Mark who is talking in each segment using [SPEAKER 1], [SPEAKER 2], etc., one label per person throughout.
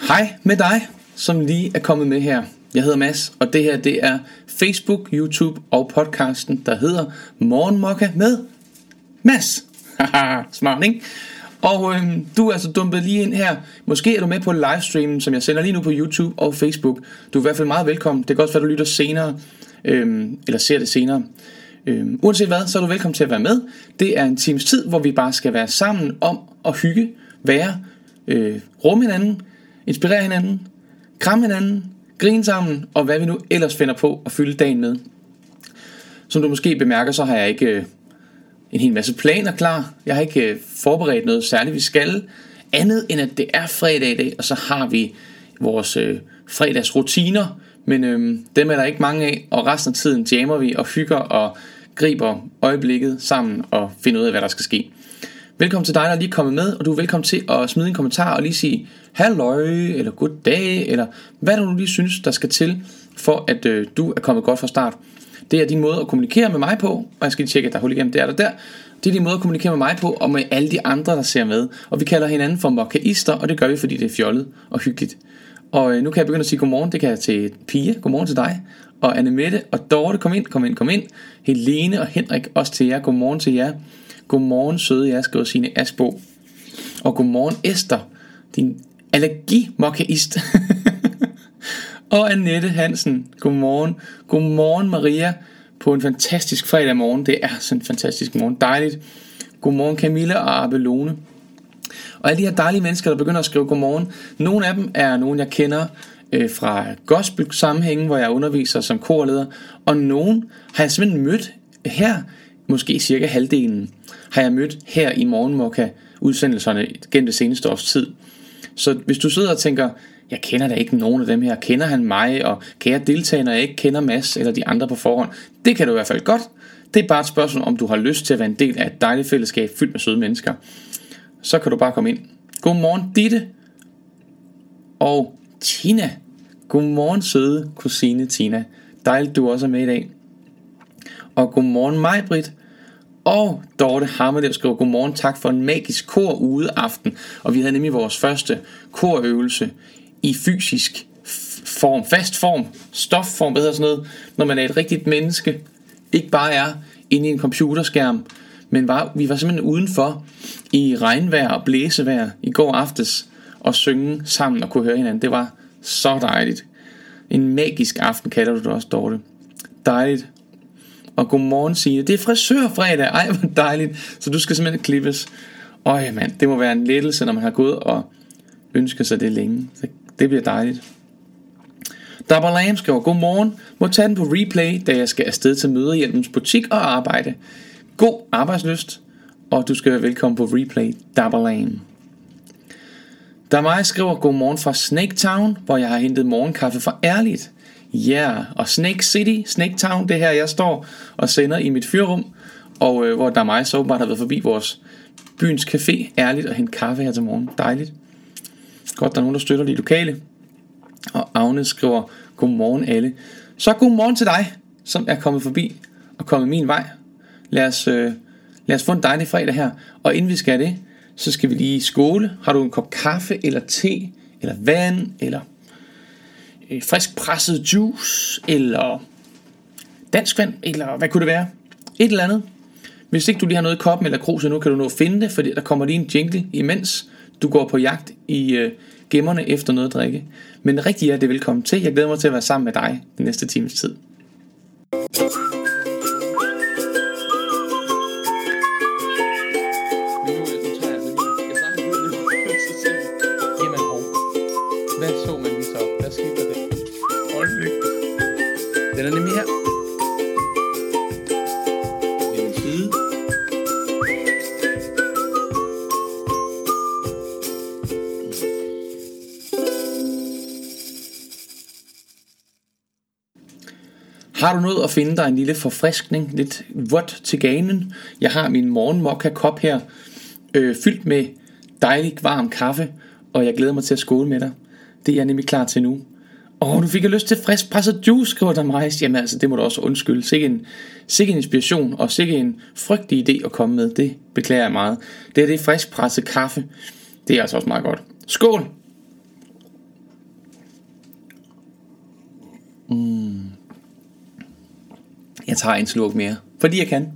[SPEAKER 1] Hej med dig, som lige er kommet med her. Jeg hedder Mads, og det her det er Facebook, YouTube og podcasten, der hedder Morgenmokka med Mads. Haha, smart, ikke? Og øhm, du er altså dumpet lige ind her. Måske er du med på livestreamen, som jeg sender lige nu på YouTube og Facebook. Du er i hvert fald meget velkommen. Det kan også være, du lytter senere, øhm, eller ser det senere. Øhm, uanset hvad, så er du velkommen til at være med. Det er en times tid, hvor vi bare skal være sammen om at hygge, være, øh, rumme hinanden, inspirere hinanden, kramme hinanden, grine sammen, og hvad vi nu ellers finder på at fylde dagen med. Som du måske bemærker, så har jeg ikke øh, en hel masse planer klar. Jeg har ikke øh, forberedt noget særligt, vi skal. Andet end at det er fredag i dag, og så har vi vores øh, fredagsrutiner. Men øh, dem er der ikke mange af, og resten af tiden jammer vi og hygger og griber øjeblikket sammen og finder ud af, hvad der skal ske. Velkommen til dig, der er lige kommet med, og du er velkommen til at smide en kommentar og lige sige halløj, eller goddag, eller hvad du lige synes, der skal til, for at øh, du er kommet godt fra start. Det er din måde at kommunikere med mig på, og jeg skal lige tjekke, at der er hul igennem, det er der der. Det er din måde at kommunikere med mig på, og med alle de andre, der ser med. Og vi kalder hinanden for mokkaister, og det gør vi, fordi det er fjollet og hyggeligt. Og øh, nu kan jeg begynde at sige godmorgen, det kan jeg til Pia, godmorgen til dig, og Anne Mette og Dorte, kom ind, kom ind, kom ind. Helene og Henrik, også til jer, godmorgen til jer. Godmorgen søde jeg skriver sine Asbo. Og godmorgen Esther, din allergimokkaist. og Annette Hansen, godmorgen. Godmorgen Maria på en fantastisk fredag morgen. Det er sådan en fantastisk morgen. Dejligt. Godmorgen Camilla og Abelone. Og alle de her dejlige mennesker, der begynder at skrive godmorgen. Nogle af dem er nogen, jeg kender øh, fra gospel sammenhænge, hvor jeg underviser som korleder. Og nogen har jeg simpelthen mødt her, måske cirka halvdelen, har jeg mødt her i Morgenmokka udsendelserne gennem det seneste års tid. Så hvis du sidder og tænker, jeg kender da ikke nogen af dem her, kender han mig, og kan jeg deltage, når jeg ikke kender Mads eller de andre på forhånd? Det kan du i hvert fald godt. Det er bare et spørgsmål, om du har lyst til at være en del af et dejligt fællesskab fyldt med søde mennesker. Så kan du bare komme ind. Godmorgen Ditte og Tina. Godmorgen søde kusine Tina. Dejligt du også er med i dag. Og godmorgen mig, Britt. Og Dorte Hammerlev skriver, godmorgen, tak for en magisk kor ude aften. Og vi havde nemlig vores første korøvelse i fysisk form, fast form, stofform, hvad hedder sådan noget, når man er et rigtigt menneske, ikke bare er inde i en computerskærm, men var, vi var simpelthen udenfor i regnvejr og blæsevejr i går aftes og synge sammen og kunne høre hinanden. Det var så dejligt. En magisk aften kalder du det også, Dorte. Dejligt. Og godmorgen Signe. Det er frisørfredag. Ej, hvor dejligt. Så du skal simpelthen klippes. Øj, mand, det må være en lettelse, når man har gået og ønsket sig det længe. Det bliver dejligt. Double Lam skriver, godmorgen. Må tage den på replay, da jeg skal afsted til mødehjælpens butik og arbejde. God arbejdsløst, og du skal være velkommen på replay, Double Lam. Der mig skriver godmorgen fra Snake Town, hvor jeg har hentet morgenkaffe fra Ærligt. Ja, yeah. og Snake City, Snake Town, det her jeg står og sender i mit fyrrum, og øh, hvor der mig så åbenbart har været forbi vores byens café, ærligt, og hente kaffe her til morgen. Dejligt. Godt, der er nogen, der støtter de lokale. Og Agnes skriver, godmorgen alle. Så godmorgen til dig, som er kommet forbi og kommet min vej. Lad os, øh, lad os få en dejlig fredag her. Og inden vi skal det, så skal vi lige skåle. Har du en kop kaffe, eller te, eller vand, eller Øh, frisk presset juice, eller dansk vand, eller hvad kunne det være? Et eller andet. Hvis ikke du lige har noget i koppen eller krus, nu kan du nå at finde det, fordi der kommer lige en jingle, imens du går på jagt i øh, gemmerne efter noget at drikke. Men rigtig hjertelig velkommen til. Jeg glæder mig til at være sammen med dig den næste times tid. thank you Har du nået at finde dig en lille forfriskning, lidt vådt til ganen? Jeg har min morgenmokka kop her, øh, fyldt med dejlig varm kaffe, og jeg glæder mig til at skåle med dig. Det er jeg nemlig klar til nu. Åh, nu fik jeg lyst til frisk presset juice, skriver der mig. Jamen altså, det må du også undskylde. Sikke en, sikke en inspiration, og sikke en frygtelig idé at komme med. Det beklager jeg meget. Det er det frisk presset kaffe. Det er altså også meget godt. Skål! Mm. Jeg tager en slurk mere, fordi jeg kan.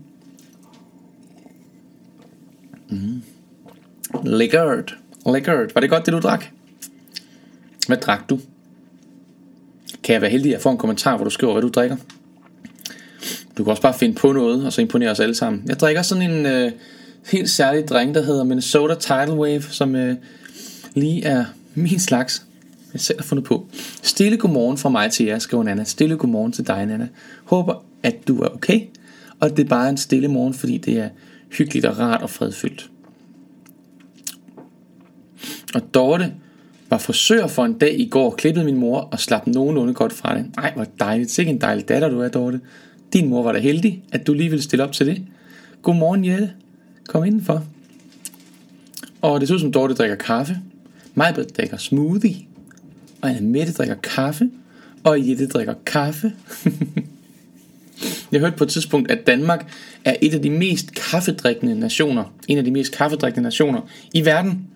[SPEAKER 1] Mm. Lækkert. Lækkert. Var det godt, det du drak? Hvad drak du? Kan jeg være heldig at få en kommentar, hvor du skriver, hvad du drikker? Du kan også bare finde på noget, og så imponere os alle sammen. Jeg drikker sådan en øh, helt særlig drink, der hedder Minnesota Tidal Wave, som øh, lige er min slags. Jeg selv har fundet på. Stille godmorgen fra mig til jer, skriver Nana. Stille godmorgen til dig, Nana. Håber, at du er okay, og det er bare en stille morgen, fordi det er hyggeligt og rart og fredfyldt. Og Dorte var forsøger for en dag i går, klippede min mor og slap nogenlunde godt fra det. Nej, hvor dejligt. Sikke en dejlig datter, du er, Dorte. Din mor var da heldig, at du lige ville stille op til det. Godmorgen, Jette. Kom indenfor. Og det ser ud som Dorte drikker kaffe. Majbrit drikker smoothie. Og Anna Mette drikker kaffe. Og Jette drikker kaffe. Jeg hørte på et tidspunkt, at Danmark er et af de mest kaffedrikkende nationer. En af de mest kaffedrikkende nationer i verden.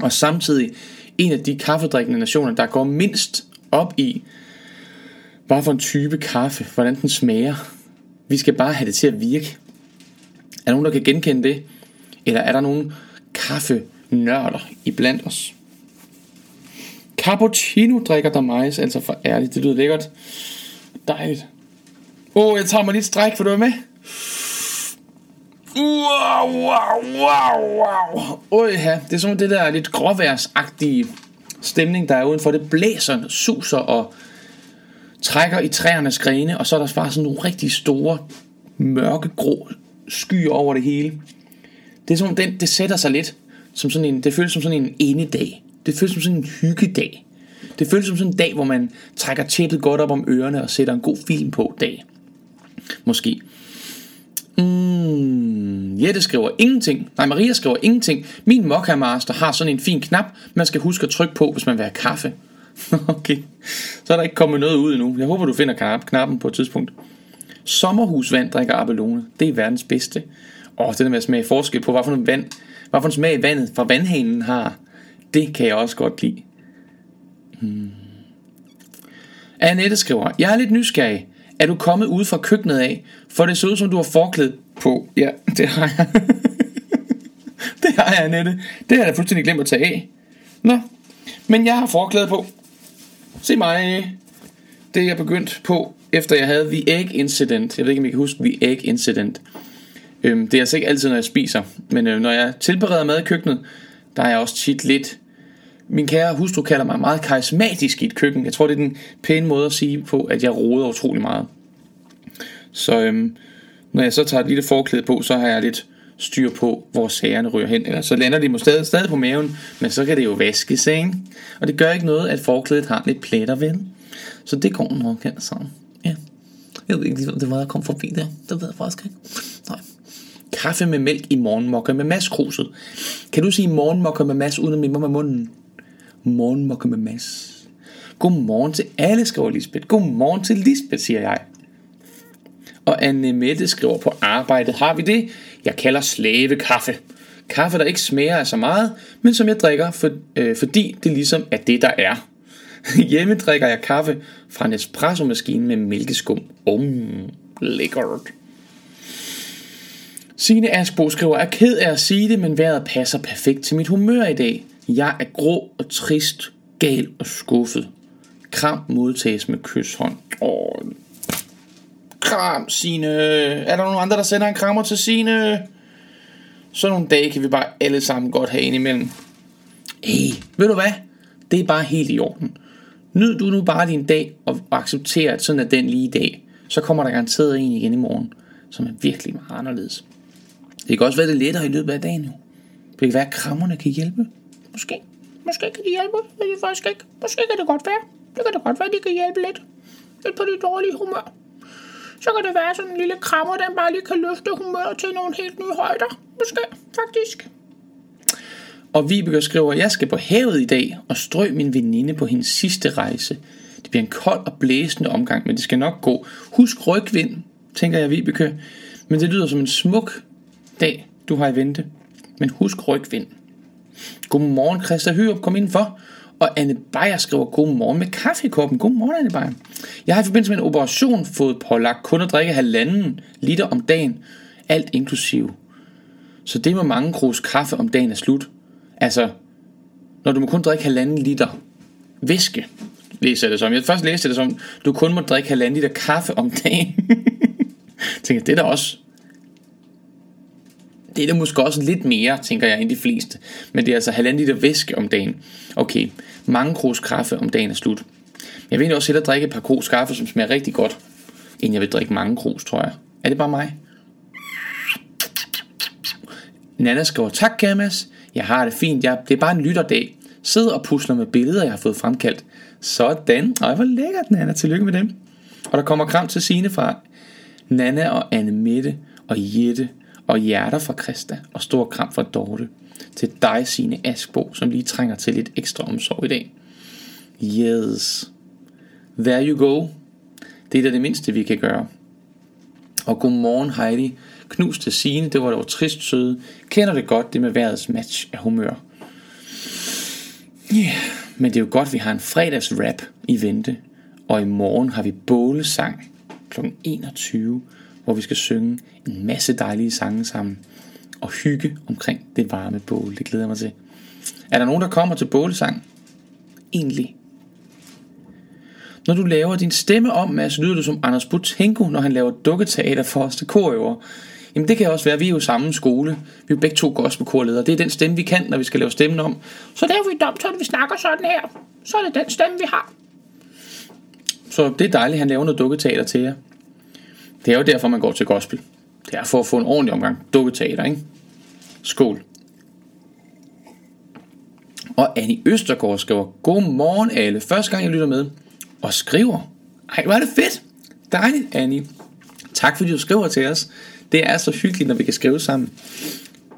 [SPEAKER 1] Og samtidig en af de kaffedrikkende nationer, der går mindst op i, hvad for en type kaffe, hvordan den smager. Vi skal bare have det til at virke. Er der nogen, der kan genkende det? Eller er der nogen kaffenørder iblandt os? Cappuccino drikker der majs, altså for ærligt, det lyder lækkert. Dejligt. Åh, oh, jeg tager mig lidt stræk, for du er med. Wow, wow, wow, wow. Øj, ja. Det er sådan det der lidt gråværsagtige stemning, der er udenfor. Det blæser, suser og trækker i træernes grene, og så er der bare sådan nogle rigtig store, mørke, grå skyer over det hele. Det er som det, det sætter sig lidt som sådan en, det føles som sådan en enedag. Det føles som sådan en hyggedag. Det føles som sådan en dag, hvor man trækker tæppet godt op om ørerne og sætter en god film på dag. Måske. Mm, Jette skriver ingenting. Nej, Maria skriver ingenting. Min Mokka Master har sådan en fin knap, man skal huske at trykke på, hvis man vil have kaffe. okay, så er der ikke kommet noget ud endnu. Jeg håber, du finder knappen på et tidspunkt. Sommerhusvand drikker Abelone. Det er verdens bedste. Og det der med at smage forskel på, hvad for en, vand, hvad for en smag vandet fra vandhanen har, det kan jeg også godt lide. Hmm. Annette skriver, jeg er lidt nysgerrig. Er du kommet ud fra køkkenet af? For det ser ud som du har forklædt på. Ja, det har jeg. det har jeg, Annette. Det har jeg fuldstændig glemt at tage af. Nå, men jeg har forklæde på. Se mig. Det er jeg begyndt på, efter jeg havde The Egg Incident. Jeg ved ikke, om I kan huske The Egg Incident. Øhm, det er altså ikke altid, når jeg spiser. Men øh, når jeg tilbereder mad i køkkenet, der er jeg også tit lidt... Min kære hustru kalder mig meget karismatisk i et køkken. Jeg tror, det er den pæne måde at sige på, at jeg roder utrolig meget. Så øhm, når jeg så tager et lille forklæde på, så har jeg lidt styr på, hvor sagerne ryger hen. Eller så lander de måske stadig, stadig på maven, men så kan det jo vaskes, ikke? Og det gør ikke noget, at forklædet har lidt pletter, vel? Så det går nok altså. Ja. Jeg ved ikke, det var, jeg kom forbi der. Det ved jeg faktisk ikke. Nej. Kaffe med mælk i morgenmokker med maskruset. Kan du sige morgenmokker med mas uden at mimre med munden? Morgenmokke med Mads. Godmorgen til alle, skriver Lisbeth. Godmorgen til Lisbeth, siger jeg. Og Anne Mette skriver på arbejdet, har vi det? Jeg kalder slavekaffe. Kaffe, der ikke smager af så meget, men som jeg drikker, for, øh, fordi det ligesom er det, der er. Hjemme drikker jeg kaffe fra en espresso-maskine med mælkeskum. Um, lækkert. Signe Askbo skriver, er ked af at sige det, men vejret passer perfekt til mit humør i dag. Jeg er grå og trist, gal og skuffet. Kram modtages med kysshånd. Åh, kram, Signe. Er der nogen andre, der sender en krammer til Signe? Så nogle dage kan vi bare alle sammen godt have indimellem. Hey, ved du hvad? Det er bare helt i orden. Nyd du nu bare din dag og accepter, at sådan er den lige dag. Så kommer der garanteret en igen i morgen, som er virkelig meget anderledes. Det kan også være det lettere i løbet af dagen jo. Det kan være, at krammerne kan hjælpe. Måske. Måske kan de hjælpe. Det er faktisk ikke. Måske kan det godt være. Det kan det godt være, de kan hjælpe lidt. Lidt på det dårlige humør så kan det være sådan en lille krammer, den bare lige kan løfte humøret til nogle helt nye højder. Måske, faktisk. Og Vibeke skriver, jeg skal på havet i dag og strø min veninde på hendes sidste rejse. Det bliver en kold og blæsende omgang, men det skal nok gå. Husk rygvind, tænker jeg Vibeke. Men det lyder som en smuk dag, du har i vente. Men husk rygvind. Godmorgen Christa Hyrup, kom indenfor. Og Anne Beyer skriver, god morgen med kaffe i koppen. God morgen, Anne Beyer. Jeg har i forbindelse med en operation fået pålagt kun at drikke halvanden liter om dagen. Alt inklusiv. Så det med mange krus kaffe om dagen er slut. Altså, når du må kun drikke halvanden liter væske, læser jeg det som. Jeg først læste det som, du kun må drikke halvanden liter kaffe om dagen. tænker, det er da også det er det måske også lidt mere, tænker jeg, end de fleste. Men det er altså halvanden liter væske om dagen. Okay, mange krus kaffe om dagen er slut. Jeg vil også hellere drikke et par krus kaffe, som smager rigtig godt, end jeg vil drikke mange krus, tror jeg. Er det bare mig? Nana skriver, tak Kamas. Jeg har det fint. Jeg, det er bare en lytterdag. Sidder og pusler med billeder, jeg har fået fremkaldt. Sådan. og hvor lækkert, Nana. Tillykke med dem. Og der kommer kram til sine fra Nana og Anne Mette og Jette og hjerter fra Krista og stor kram fra Dorte. Til dig, sine Askbo, som lige trænger til lidt ekstra omsorg i dag. Yes. There you go. Det er da det mindste, vi kan gøre. Og godmorgen Heidi. Knus til Signe, det var dog trist søde. Kender det godt, det med vejrets match af humør. Ja, yeah. men det er jo godt, vi har en fredagsrap i vente. Og i morgen har vi bålesang kl. 21 hvor vi skal synge en masse dejlige sange sammen og hygge omkring det varme bål. Det glæder jeg mig til. Er der nogen, der kommer til bålesang? Egentlig. Når du laver din stemme om, Mads, lyder du som Anders Butenko, når han laver dukketeater for os til korøver. Jamen det kan også være, vi er jo samme skole. Vi er jo begge to gospelkorledere. Det er den stemme, vi kan, når vi skal lave stemmen om. Så laver vi dumt, så vi snakker sådan her. Så er det den stemme, vi har. Så det er dejligt, at han laver noget dukketeater til jer. Det er jo derfor, man går til gospel. Det er for at få en ordentlig omgang dukketeater, ikke? Skål. Og Annie Østergaard skriver, Godmorgen alle. Første gang jeg lytter med. Og skriver. Ej, hvor er det fedt. Dejligt, Annie. Tak fordi du skriver til os. Det er så hyggeligt, når vi kan skrive sammen.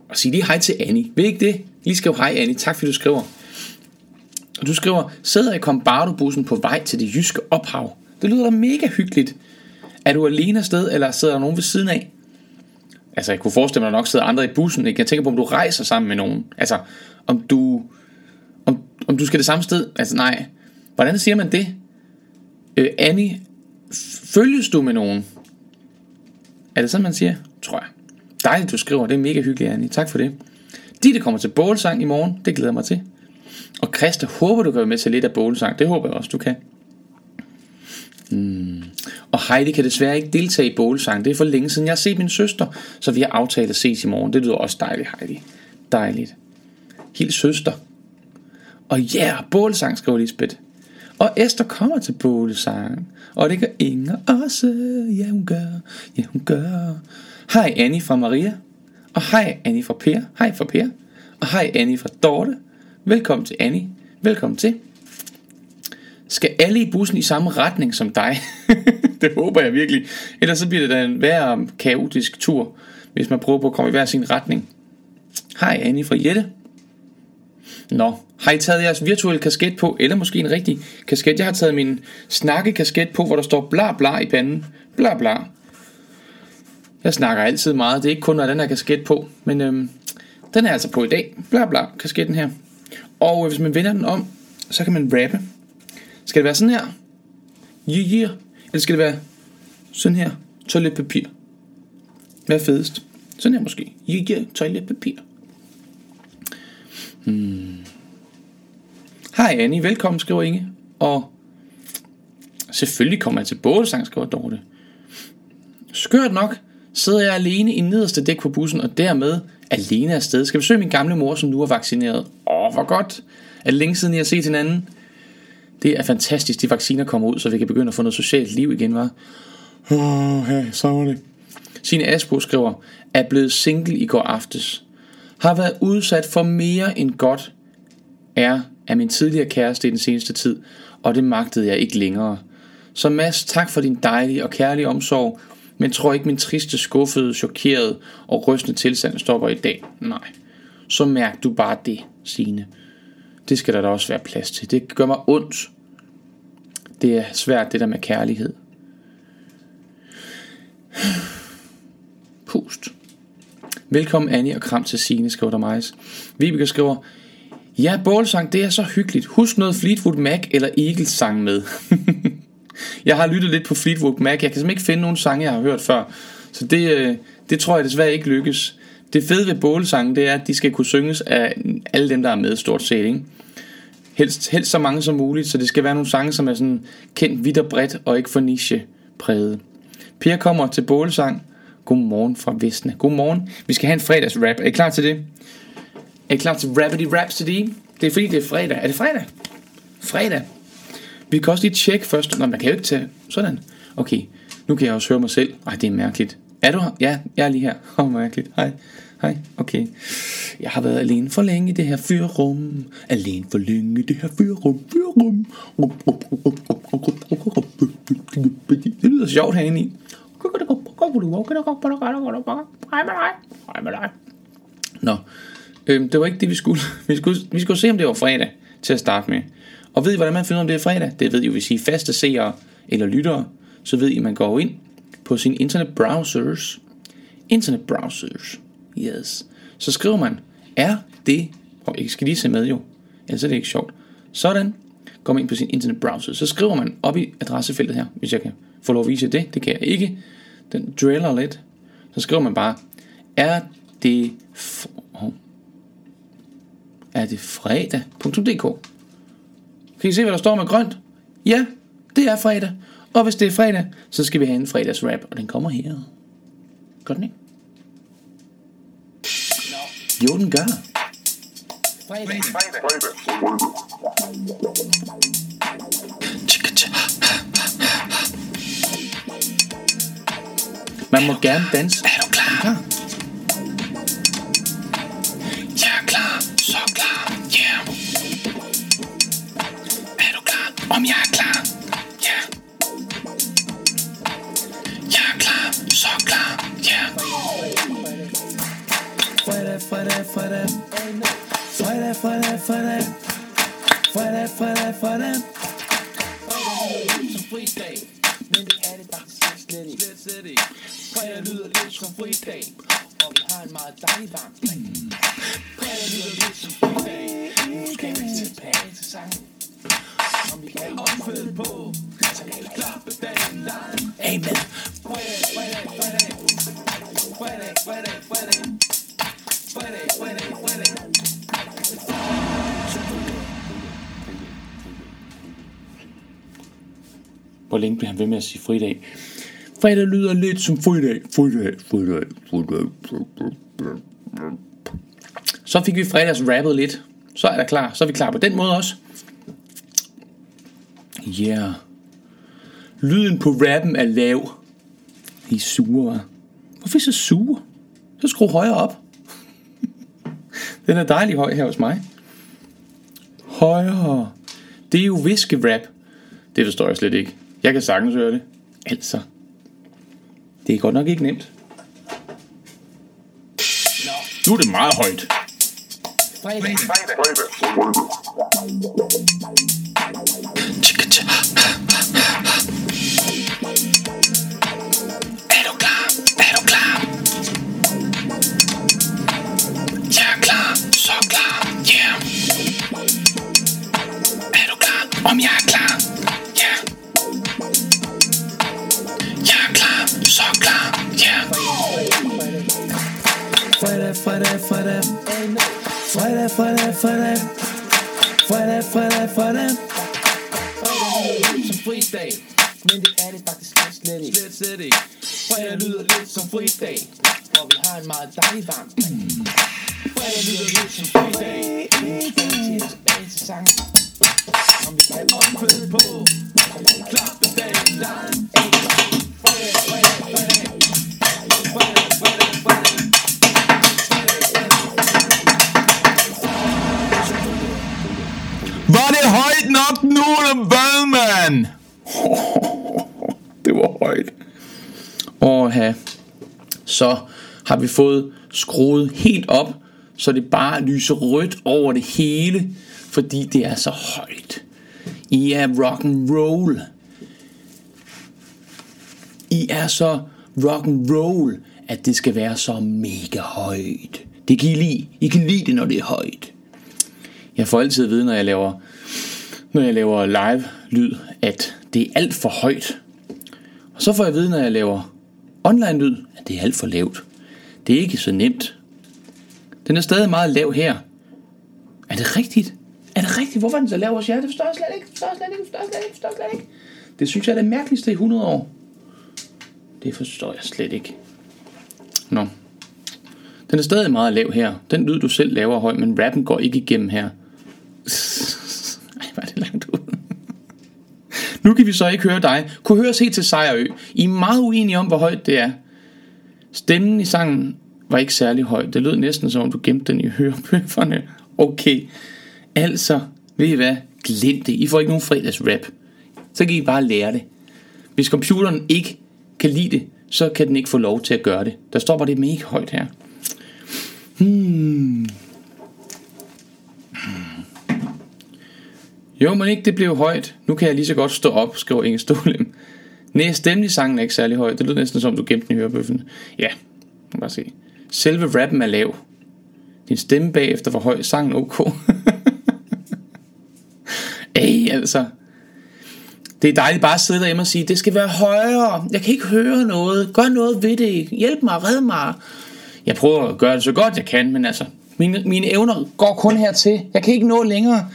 [SPEAKER 1] Og sig lige hej til Annie. Vil ikke det? Lige skriv hej, Annie. Tak fordi du skriver. Og du skriver, sidder i Combardo-bussen på vej til det jyske ophav. Det lyder da mega hyggeligt. Er du alene afsted, eller sidder der nogen ved siden af? Altså, jeg kunne forestille mig, at der nok sidder andre i bussen. Ikke? Jeg tænker på, om du rejser sammen med nogen. Altså, om du, om, om du skal det samme sted. Altså, nej. Hvordan siger man det? Øh, Annie, følges du med nogen? Er det sådan, man siger? Tror jeg. Dejligt, du skriver. Det er mega hyggeligt, Annie. Tak for det. Ditte kommer til bålsang i morgen. Det glæder mig til. Og Christa, håber du kan være med til lidt af bålsang. Det håber jeg også, du kan. Mm. Og Heidi kan desværre ikke deltage i bålsang. Det er for længe siden, jeg har set min søster, så vi har aftalt at ses i morgen. Det lyder også dejligt, Heidi. Dejligt. Hils søster. Og ja, yeah, bålsang, skriver Lisbeth. Og Esther kommer til bålsang. Og det gør Inger også. Ja, hun gør. Ja, hun gør. Hej Annie fra Maria. Og hej Annie fra Per. Hej fra Per. Og hej Annie fra Dorte. Velkommen til Annie. Velkommen til. Skal alle i bussen i samme retning som dig? det håber jeg virkelig. Ellers så bliver det da en værre kaotisk tur, hvis man prøver på at komme i hver sin retning. Hej Annie fra Jette. Nå, har I taget jeres virtuelle kasket på, eller måske en rigtig kasket? Jeg har taget min snakkekasket på, hvor der står bla bla i panden. Bla bla. Jeg snakker altid meget, det er ikke kun, når den her kasket på, men øhm, den er altså på i dag. Bla bla, kasketten her. Og hvis man vender den om, så kan man rappe. Skal det være sådan her? Yeah, yeah. Eller skal det være sådan her? Toiletpapir. Hvad er fedest? Sådan her måske. Yeah, yeah. Toiletpapir. Hmm. Hej Annie, velkommen, skriver Inge. Og selvfølgelig kommer jeg til bålsang, skriver Dorte. Skørt nok sidder jeg alene i nederste dæk på bussen, og dermed alene afsted. Skal besøge min gamle mor, som nu er vaccineret. Åh, hvor godt. Er det længe siden, jeg har set hinanden? Det er fantastisk, de vacciner kommer ud, så vi kan begynde at få noget socialt liv igen, var. Åh, oh, hey, så var det. Sine Asbo skriver, er blevet single i går aftes. Har været udsat for mere end godt er af min tidligere kæreste i den seneste tid, og det magtede jeg ikke længere. Så Mads, tak for din dejlige og kærlige omsorg, men tror ikke min triste, skuffede, chokerede og rystende tilstand stopper i dag. Nej, så mærk du bare det, Signe. Det skal der da også være plads til. Det gør mig ondt. Det er svært, det der med kærlighed. Pust. Velkommen Annie og kram til Signe, skriver der Majs. Vibeke skriver, Ja, bålsang, det er så hyggeligt. Husk noget Fleetwood Mac eller Eagles sang med. jeg har lyttet lidt på Fleetwood Mac. Jeg kan simpelthen ikke finde nogen sange, jeg har hørt før. Så det, øh, det tror jeg desværre ikke lykkes. Det fede ved bålsangen, det er, at de skal kunne synges af alle dem, der er med, stort set. Ikke? Helst, helst så mange som muligt, så det skal være nogle sange, som er sådan kendt vidt og bredt, og ikke for niche præget. Per kommer til bålsang. Godmorgen fra Vestne. Godmorgen. Vi skal have en fredags rap. Er I klar til det? Er I klar til Rabbity Rhapsody? Det er fordi, det er fredag. Er det fredag? Fredag. Vi kan også lige tjekke først. Nå, man kan jo ikke tage... Sådan. Okay, nu kan jeg også høre mig selv. Ej, det er mærkeligt. Er du her? Ja, jeg er lige her. Åh, oh, mærkeligt. Hej. Hej, okay. Jeg har været alene for længe i det her fyrrum. Alene for længe i det her fyrrum. Fyrrum. Det lyder sjovt herinde i. Nå, øhm, det var ikke det vi skulle. vi skulle. Vi skulle se om det var fredag til at starte med. Og ved I hvordan man finder om det er fredag? Det ved I jo, hvis I er faste seere eller lyttere, så ved I, at man går ind på sin internet browsers. Yes. Så skriver man, er det, og jeg skal lige se med jo, ellers er det ikke sjovt. Sådan, går man ind på sin internet browser, så skriver man op i adressefeltet her, hvis jeg kan få lov at vise det, det kan jeg ikke. Den driller lidt. Så skriver man bare, er det, oh, er det fredag.dk. Kan I se, hvad der står med grønt? Ja, det er fredag. Og hvis det er fredag, så skal vi have en fredagsrap, og den kommer her. Gør den ikke? Jo, den gør. Fredag. Man må gerne danse.
[SPEAKER 2] Er du klar?
[SPEAKER 1] klar?
[SPEAKER 2] Jeg er klar, så klar, yeah. Er du klar? Om jeg er klar, ja. Yeah. Jeg er klar, så klar,
[SPEAKER 1] Fredag, fredag, fredag. Fredag, fredag, fredag.
[SPEAKER 3] som fridag Men det er det faktisk slet ikke Slet, ikke Fredag lyder lidt som fridag Og vi har en meget dejlig varm dag Fredag lyder lidt som fridag Nu skal vi tilbage til sangen Som vi kan opfælde på Så kan vi klappe dagen lang
[SPEAKER 1] Amen.
[SPEAKER 3] Fredag, fredag, fredag Fredag, fredag, fredag
[SPEAKER 1] Hvor længe bliver han ved med at sige fridag? Fredag lyder lidt som fridag. Fridag, fridag, fridag. fridag. Så fik vi fredags rappet lidt. Så er der klar. Så er vi klar på den måde også. Yeah. Lyden på rappen er lav. I er sure, hva'? Hvorfor er I så sure? Så skru højere op. Den er dejlig høj her hos mig. Højere. Det er jo viskerap. Det forstår jeg slet ikke. Jeg kan sagtens høre det. Altså. Det er godt nok ikke nemt. Nu er det meget højt.
[SPEAKER 3] Fredag,
[SPEAKER 2] Er
[SPEAKER 1] Fredag, fredag, fredag. Fredag, fredag, fredag.
[SPEAKER 3] som fridag Men det er det faktisk slet ikke. Slet, slet ikke. Fredag lyder lidt som fridag Og vi har en meget dejlig varm dag. Fredag lyder lidt som fridag Nu skal vi til tilbage til sangen Som vi kan opfælde på Klappe dagen lang fredag, fredag Fredag, fredag, fredag
[SPEAKER 1] højt nok nu, eller hvad, mand? det var højt. Og ja, så har vi fået skruet helt op, så det bare lyser rødt over det hele, fordi det er så højt. I er rock and roll. I er så rock and roll, at det skal være så mega højt. Det kan I lide. I kan lide det, når det er højt. Jeg får altid at vide, når jeg laver, når jeg laver live lyd, at det er alt for højt. Og så får jeg at vide, når jeg laver online lyd, at det er alt for lavt. Det er ikke så nemt. Den er stadig meget lav her. Er det rigtigt? Er det rigtigt? Hvorfor er den så lav hos jer? Det forstår jeg slet ikke. Forstår jeg slet ikke. Forstår jeg slet ikke. Forstår jeg slet ikke. Det synes jeg er det mærkeligste i 100 år. Det forstår jeg slet ikke. Nå. Den er stadig meget lav her. Den lyd, du selv laver er høj, men rappen går ikke igennem her. Ej, hvor er det langt ud. Nu kan vi så ikke høre dig. Kunne høres helt til Sejrø. I er meget uenige om, hvor højt det er. Stemmen i sangen var ikke særlig høj. Det lød næsten som om du gemte den i hørebøfferne. Okay. Altså, ved I hvad? Glem det. I får ikke nogen fredags rap. Så kan I bare lære det. Hvis computeren ikke kan lide det, så kan den ikke få lov til at gøre det. Der står bare det mega højt her. Hmm. Jo, men ikke det blev højt. Nu kan jeg lige så godt stå op, skriver Inge Stolem. Nej, stemmen i sangen er ikke særlig høj. Det lyder næsten som, du gemte den i hørebøffen. Ja, bare se. Selve rappen er lav. Din stemme bagefter var høj. Sangen ok. Ej, altså. Det er dejligt bare at sidde derhjemme og sige, det skal være højere. Jeg kan ikke høre noget. Gør noget ved det. Hjælp mig, red mig. Jeg prøver at gøre det så godt jeg kan, men altså, mine, mine evner går kun hertil. Jeg kan ikke nå længere.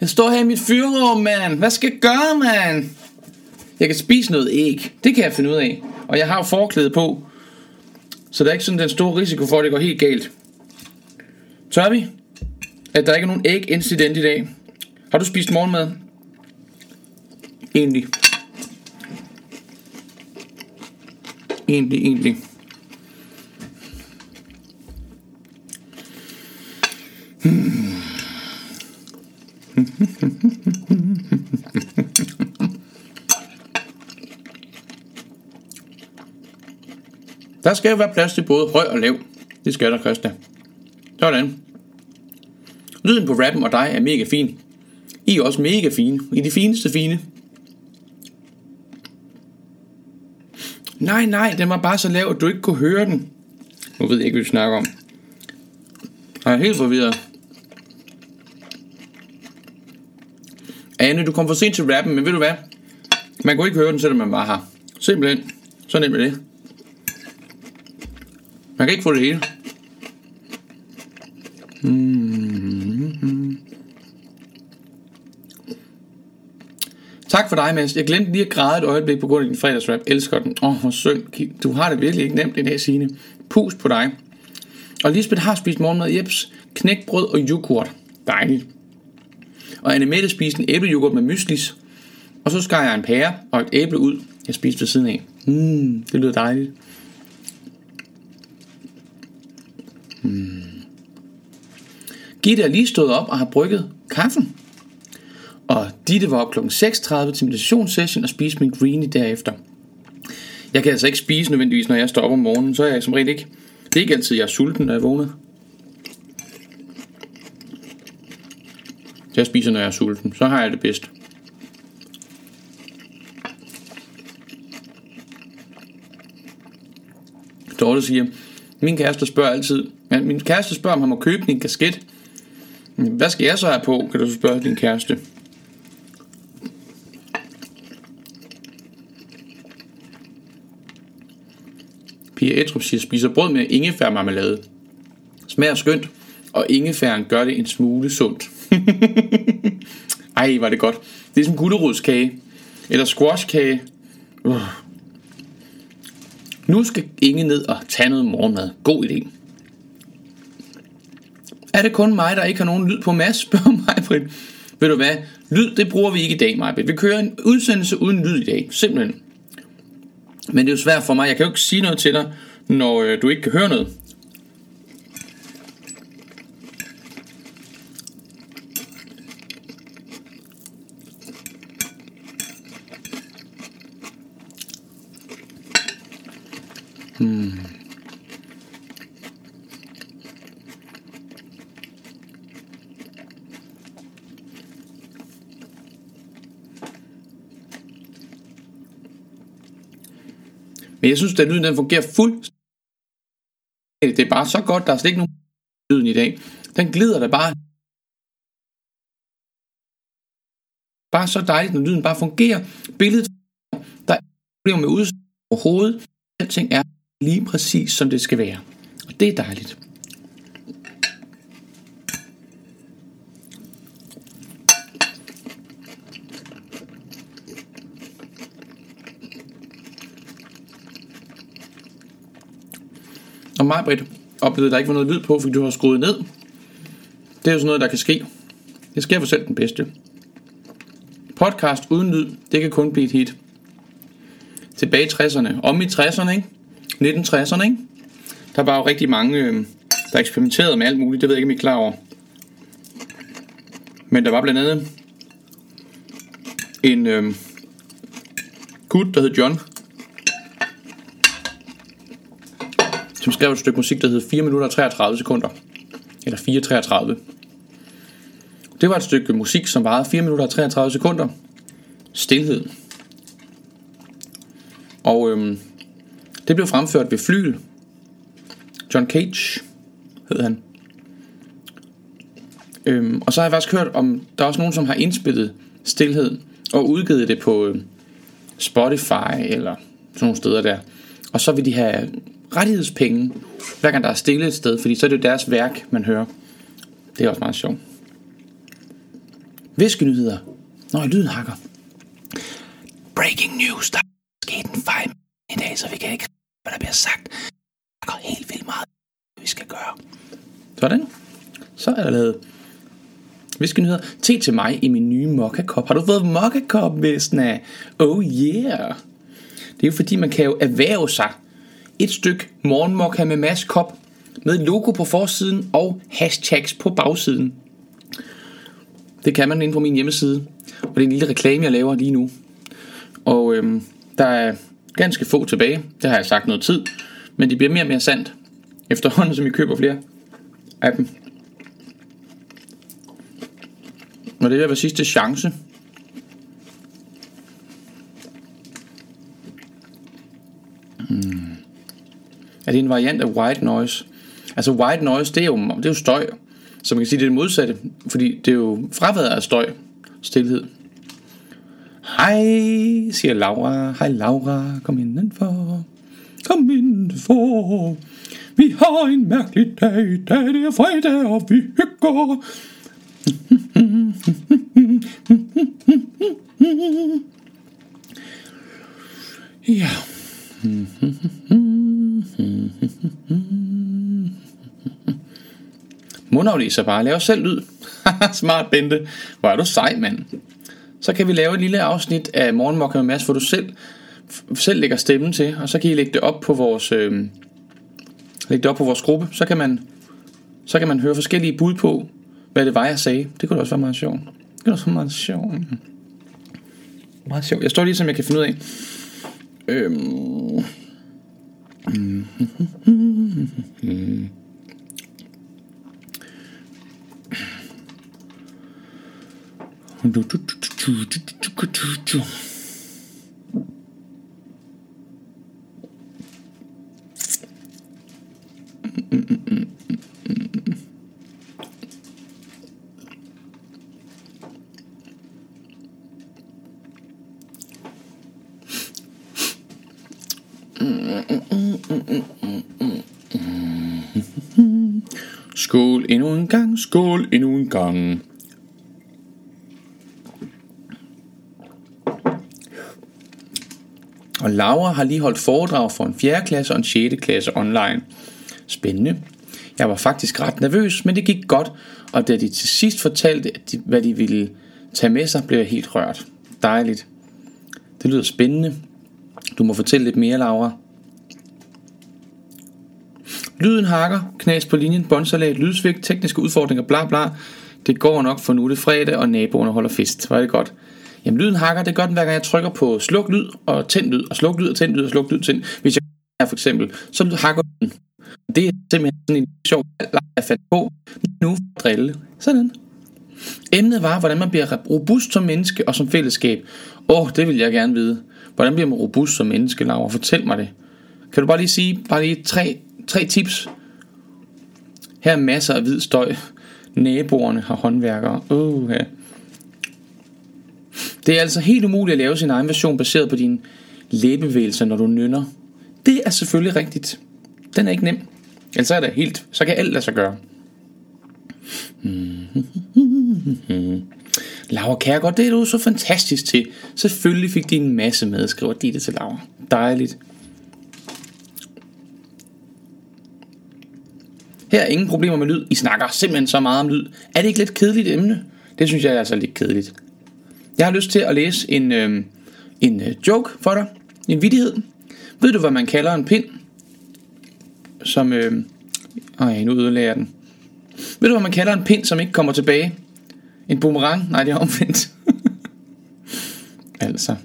[SPEAKER 1] Jeg står her i mit fyrrum, mand. Hvad skal jeg gøre, mand? Jeg kan spise noget æg. Det kan jeg finde ud af. Og jeg har jo forklæde på. Så der er ikke sådan den store risiko for, at det går helt galt. Tør vi? At der ikke er nogen æg-incident i dag. Har du spist morgenmad? Egentlig. Egentlig, egentlig. Hmm. Der skal jo være plads til både høj og lav. Det skal der, Christa. Sådan. Lyden på rappen og dig er mega fin. I er også mega fine. I er de fineste fine. Nej, nej, den var bare så lav, at du ikke kunne høre den. Nu ved jeg ikke, hvad vi snakker om. Jeg er helt forvirret. Anne, du kom for sent til rappen, men ved du hvad? Man kunne ikke høre den, selvom man var her. Simpelthen. Så nemt er det. Man kan ikke få det hele. Mm-hmm. Tak for dig, Mads. Jeg glemte lige at græde et øjeblik på grund af din fredagsrap. Elsker den. Åh, oh, hvor synd. Du har det virkelig ikke nemt i dag, Signe. Pus på dig. Og Lisbeth har spist morgenmad, jeps, knækbrød og yoghurt. Dejligt. Og Anne Mette spiste en æbleyoghurt med myslis. Og så skar jeg en pære og et æble ud, jeg spiste ved siden af. Mm, det lyder dejligt. Mm. Gitte er lige stået op og har brygget kaffen. Og Ditte var op kl. 6.30 til meditationssession og spiste min greenie derefter. Jeg kan altså ikke spise nødvendigvis, når jeg står op om morgenen, så er jeg som regel ikke. Det er ikke altid, jeg er sulten, når jeg vågner. Jeg spiser, når jeg er sulten. Så har jeg det bedst. Dorte siger, min kæreste spørger altid, ja, min kæreste spørger, om han må købe en kasket. Hvad skal jeg så have på, kan du spørge din kæreste. Pia Etrup siger, spiser brød med ingefærmarmelade. Smager skønt, og ingefæren gør det en smule sundt. Ej, var det godt. Det er som gulerodskage. Eller squashkage. Uh. Nu skal ingen ned og tage noget morgenmad. God idé. Er det kun mig, der ikke har nogen lyd på Mads? Spørger mig, Britt. Ved du hvad? Lyd, det bruger vi ikke i dag, Majbet. Vi kører en udsendelse uden lyd i dag. Simpelthen. Men det er jo svært for mig. Jeg kan jo ikke sige noget til dig, når øh, du ikke kan høre noget. Jeg synes, at lyden den fungerer fuldt. Det er bare så godt, der er slet ikke nogen lyden i dag. Den glider da bare. Bare så dejligt, når lyden bare fungerer. Billedet der er problemer med udsyn overhovedet. Alting er lige præcis, som det skal være. Og det er dejligt. Mig, Britt, oplevede, at der ikke var noget lyd på, fordi du har skruet ned. Det er jo sådan noget, der kan ske. Det sker for selv den bedste. Podcast uden lyd, det kan kun blive et hit. Tilbage i 60'erne. Om i 60'erne, ikke? 1960'erne, ikke? Der var jo rigtig mange, øh, der eksperimenterede med alt muligt. Det ved jeg ikke, om I er klar over. Men der var blandt andet en øh, gut, der hed John, som skrev et stykke musik, der hed 4 minutter og 33 sekunder. Eller 4.33. Det var et stykke musik, som varede 4 minutter og 33 sekunder. Stilhed. Og øhm, det blev fremført ved flyl. John Cage hed han. Øhm, og så har jeg faktisk hørt om, der er også nogen, som har indspillet Stilhed og udgivet det på øh, Spotify eller sådan nogle steder der. Og så vil de have rettighedspenge, hver gang der er stille et sted, fordi så er det jo deres værk, man hører. Det er også meget sjovt. Viskenyheder. Nå, lyden hakker.
[SPEAKER 2] Breaking news. Der er sket en fejl i dag, så vi kan ikke hvad der bliver sagt. Der går helt vildt meget, vi skal gøre.
[SPEAKER 1] Sådan. Så er der lavet viskenyheder. Te til mig i min nye mokka-kop. Har du fået mokkakop, Vesna? Oh yeah. Det er jo fordi, man kan jo erhverve sig et stykke morgenmokka med maskop kop med logo på forsiden og hashtags på bagsiden. Det kan man inde på min hjemmeside. Og det er en lille reklame, jeg laver lige nu. Og øhm, der er ganske få tilbage. Det har jeg sagt noget tid. Men de bliver mere og mere sandt. Efterhånden, som I køber flere af dem. Og det er være sidste chance. Er det en variant af white noise? Altså white noise, det er jo, det er jo støj. Så man kan sige, det er det modsatte. Fordi det er jo fraværet af støj. Stilhed. Hej, siger Laura. Hej Laura, kom indenfor. Kom indenfor. Vi har en mærkelig dag. Da det er fredag, og vi hygger. Ja. Mm. Mundaflæser bare. Lav selv lyd. Smart Bente. Hvor er du sej, mand. Så kan vi lave et lille afsnit af Morgenmokke med Mads, hvor du selv, selv lægger stemmen til, og så kan I lægge det op på vores, øh, lægge det op på vores gruppe. Så kan man, så kan man høre forskellige bud på, hvad det var, jeg sagde. Det kunne også være meget sjovt. Det kunne også være meget sjovt. Meget sjovt. Jeg står lige, som jeg kan finde ud af. Øhm. 음. 음, 음, 음. Skål endnu en gang, skål endnu en gang. Og Laura har lige holdt foredrag for en 4. klasse og en 6. klasse online. Spændende. Jeg var faktisk ret nervøs, men det gik godt, og da de til sidst fortalte, at de, hvad de ville tage med sig, blev jeg helt rørt. Dejligt. Det lyder spændende. Du må fortælle lidt mere, Laura. Lyden hakker, knas på linjen, båndsalat, lydsvigt, tekniske udfordringer, bla bla. Det går nok for nu det fredag, og naboerne holder fest. Var det godt. Jamen lyden hakker, det gør den hver gang jeg trykker på sluk lyd og tænd lyd, og sluk lyd og tænd lyd og sluk lyd og tænd. Hvis jeg her for eksempel, så hakker den. Det er simpelthen sådan en sjov leg, jeg fandt på nu for drille. Sådan. Emnet var, hvordan man bliver robust som menneske og som fællesskab. Åh, oh, det vil jeg gerne vide. Hvordan bliver man robust som menneske, Laura? Fortæl mig det. Kan du bare lige sige, bare lige tre, tre tips? Her er masser af hvid støj. Naboerne har håndværkere. Uh, ja. Det er altså helt umuligt at lave sin egen version baseret på dine læbevægelser, når du nynner. Det er selvfølgelig rigtigt. Den er ikke nem. Ellers er det helt, så kan alt lade sig gøre. Mm-hmm. Laura Kærgaard, det er du så fantastisk til. Selvfølgelig fik de en masse med, skriver Ditte til Laura. Dejligt. Her er ingen problemer med lyd. I snakker simpelthen så meget om lyd. Er det ikke lidt kedeligt emne? Det synes jeg er altså lidt kedeligt. Jeg har lyst til at læse en, øhm, øh, en joke for dig. En vidighed. Ved du, hvad man kalder en pind? Som... Øh, ej, nu ødelægger jeg den. Ved du, hvad man kalder en pind, som ikke kommer tilbage? En boomerang? Nej, det er omvendt. altså.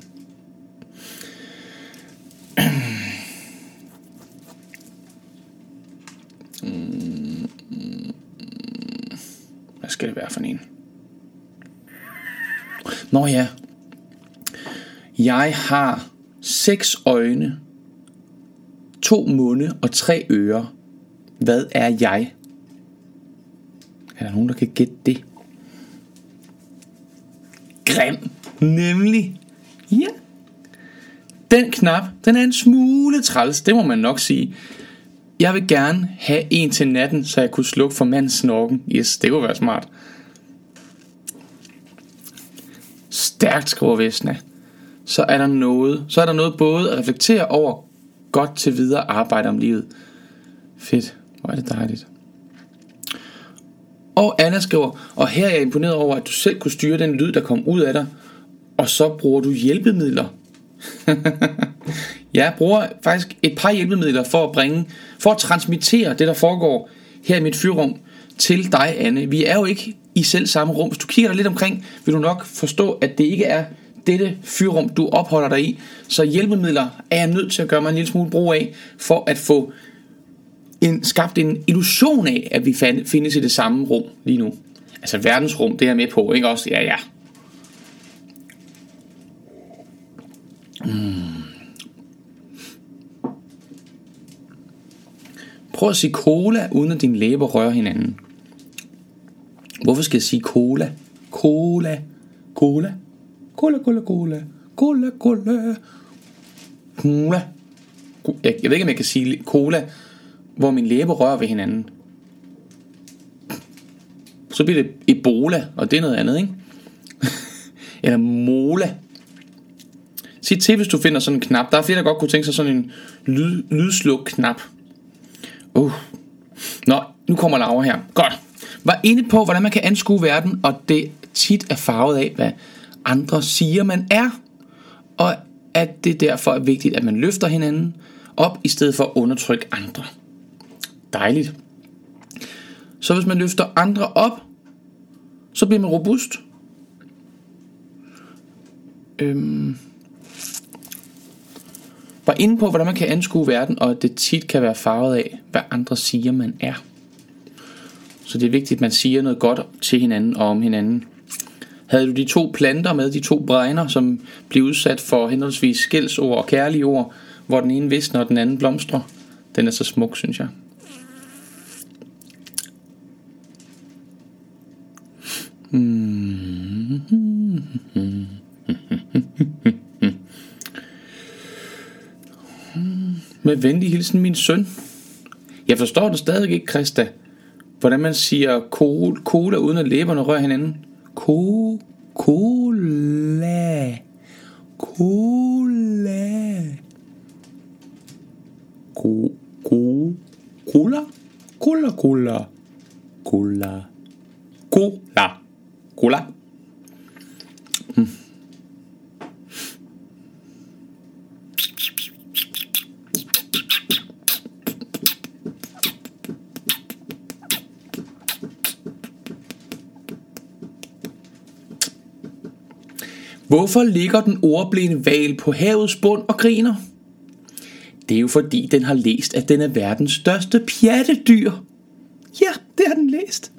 [SPEAKER 1] Hvad skal det være for en? Nå ja. Jeg har seks øjne, to munde og tre ører. Hvad er jeg? Er der nogen, der kan gætte det? Grim. Nemlig. Ja. Den knap, den er en smule træls, det må man nok sige. Jeg vil gerne have en til natten, så jeg kunne slukke for mandens snorken. Yes, det kunne være smart. Stærkt, skriver Vesna. Så er der noget, så er der noget både at reflektere over godt til videre arbejde om livet. Fedt, hvor er det dejligt. Og Anna skriver, og her er jeg imponeret over, at du selv kunne styre den lyd, der kom ud af dig, og så bruger du hjælpemidler. jeg bruger faktisk et par hjælpemidler for at bringe, for at transmittere det, der foregår her i mit fyrrum til dig, Anne. Vi er jo ikke i selv samme rum. Hvis du kigger dig lidt omkring, vil du nok forstå, at det ikke er dette fyrrum, du opholder dig i. Så hjælpemidler er jeg nødt til at gøre mig en lille smule brug af, for at få en, skabt en illusion af, at vi fand, findes i det samme rum lige nu. Altså verdensrum, det er jeg med på, ikke også? Ja, ja. Mm. Prøv at sige cola, uden at dine læber rører hinanden. Hvorfor skal jeg sige cola? Cola. Cola. Cola, cola, cola. Cola, cola. Cola. Jeg, jeg ved ikke, om jeg kan sige cola, hvor min læbe rører ved hinanden. Så bliver det Ebola, og det er noget andet, ikke? Eller Mola. Sig til, hvis du finder sådan en knap. Der er flere, der godt kunne tænke sig sådan en lyd, lydsluk-knap. Uh. Nå, nu kommer Laura her. Godt. Var inde på, hvordan man kan anskue verden, og det tit er farvet af, hvad andre siger, man er. Og at det derfor er vigtigt, at man løfter hinanden op, i stedet for at undertrykke andre. Dejligt. Så hvis man løfter andre op, så bliver man robust. Øhm, var inde på, hvordan man kan anskue verden, og at det tit kan være farvet af, hvad andre siger, man er. Så det er vigtigt, at man siger noget godt til hinanden og om hinanden. Havde du de to planter med, de to bregner, som blev udsat for henholdsvis skældsord og kærlige ord, hvor den ene visner og den anden blomstrer. Den er så smuk, synes jeg. Mm-hmm. Med venlig hilsen min søn. Jeg forstår det stadig ikke, Krista. Hvordan man siger cola, cola uden at læberne rører hinanden. Co, cola. Cola. Co, co, cola. Cola, cola. Cola. Cola. Hola. Hvorfor ligger den ordblinde val på havets bund og griner? Det er jo fordi, den har læst, at den er verdens største pjattedyr. Ja, det har den læst.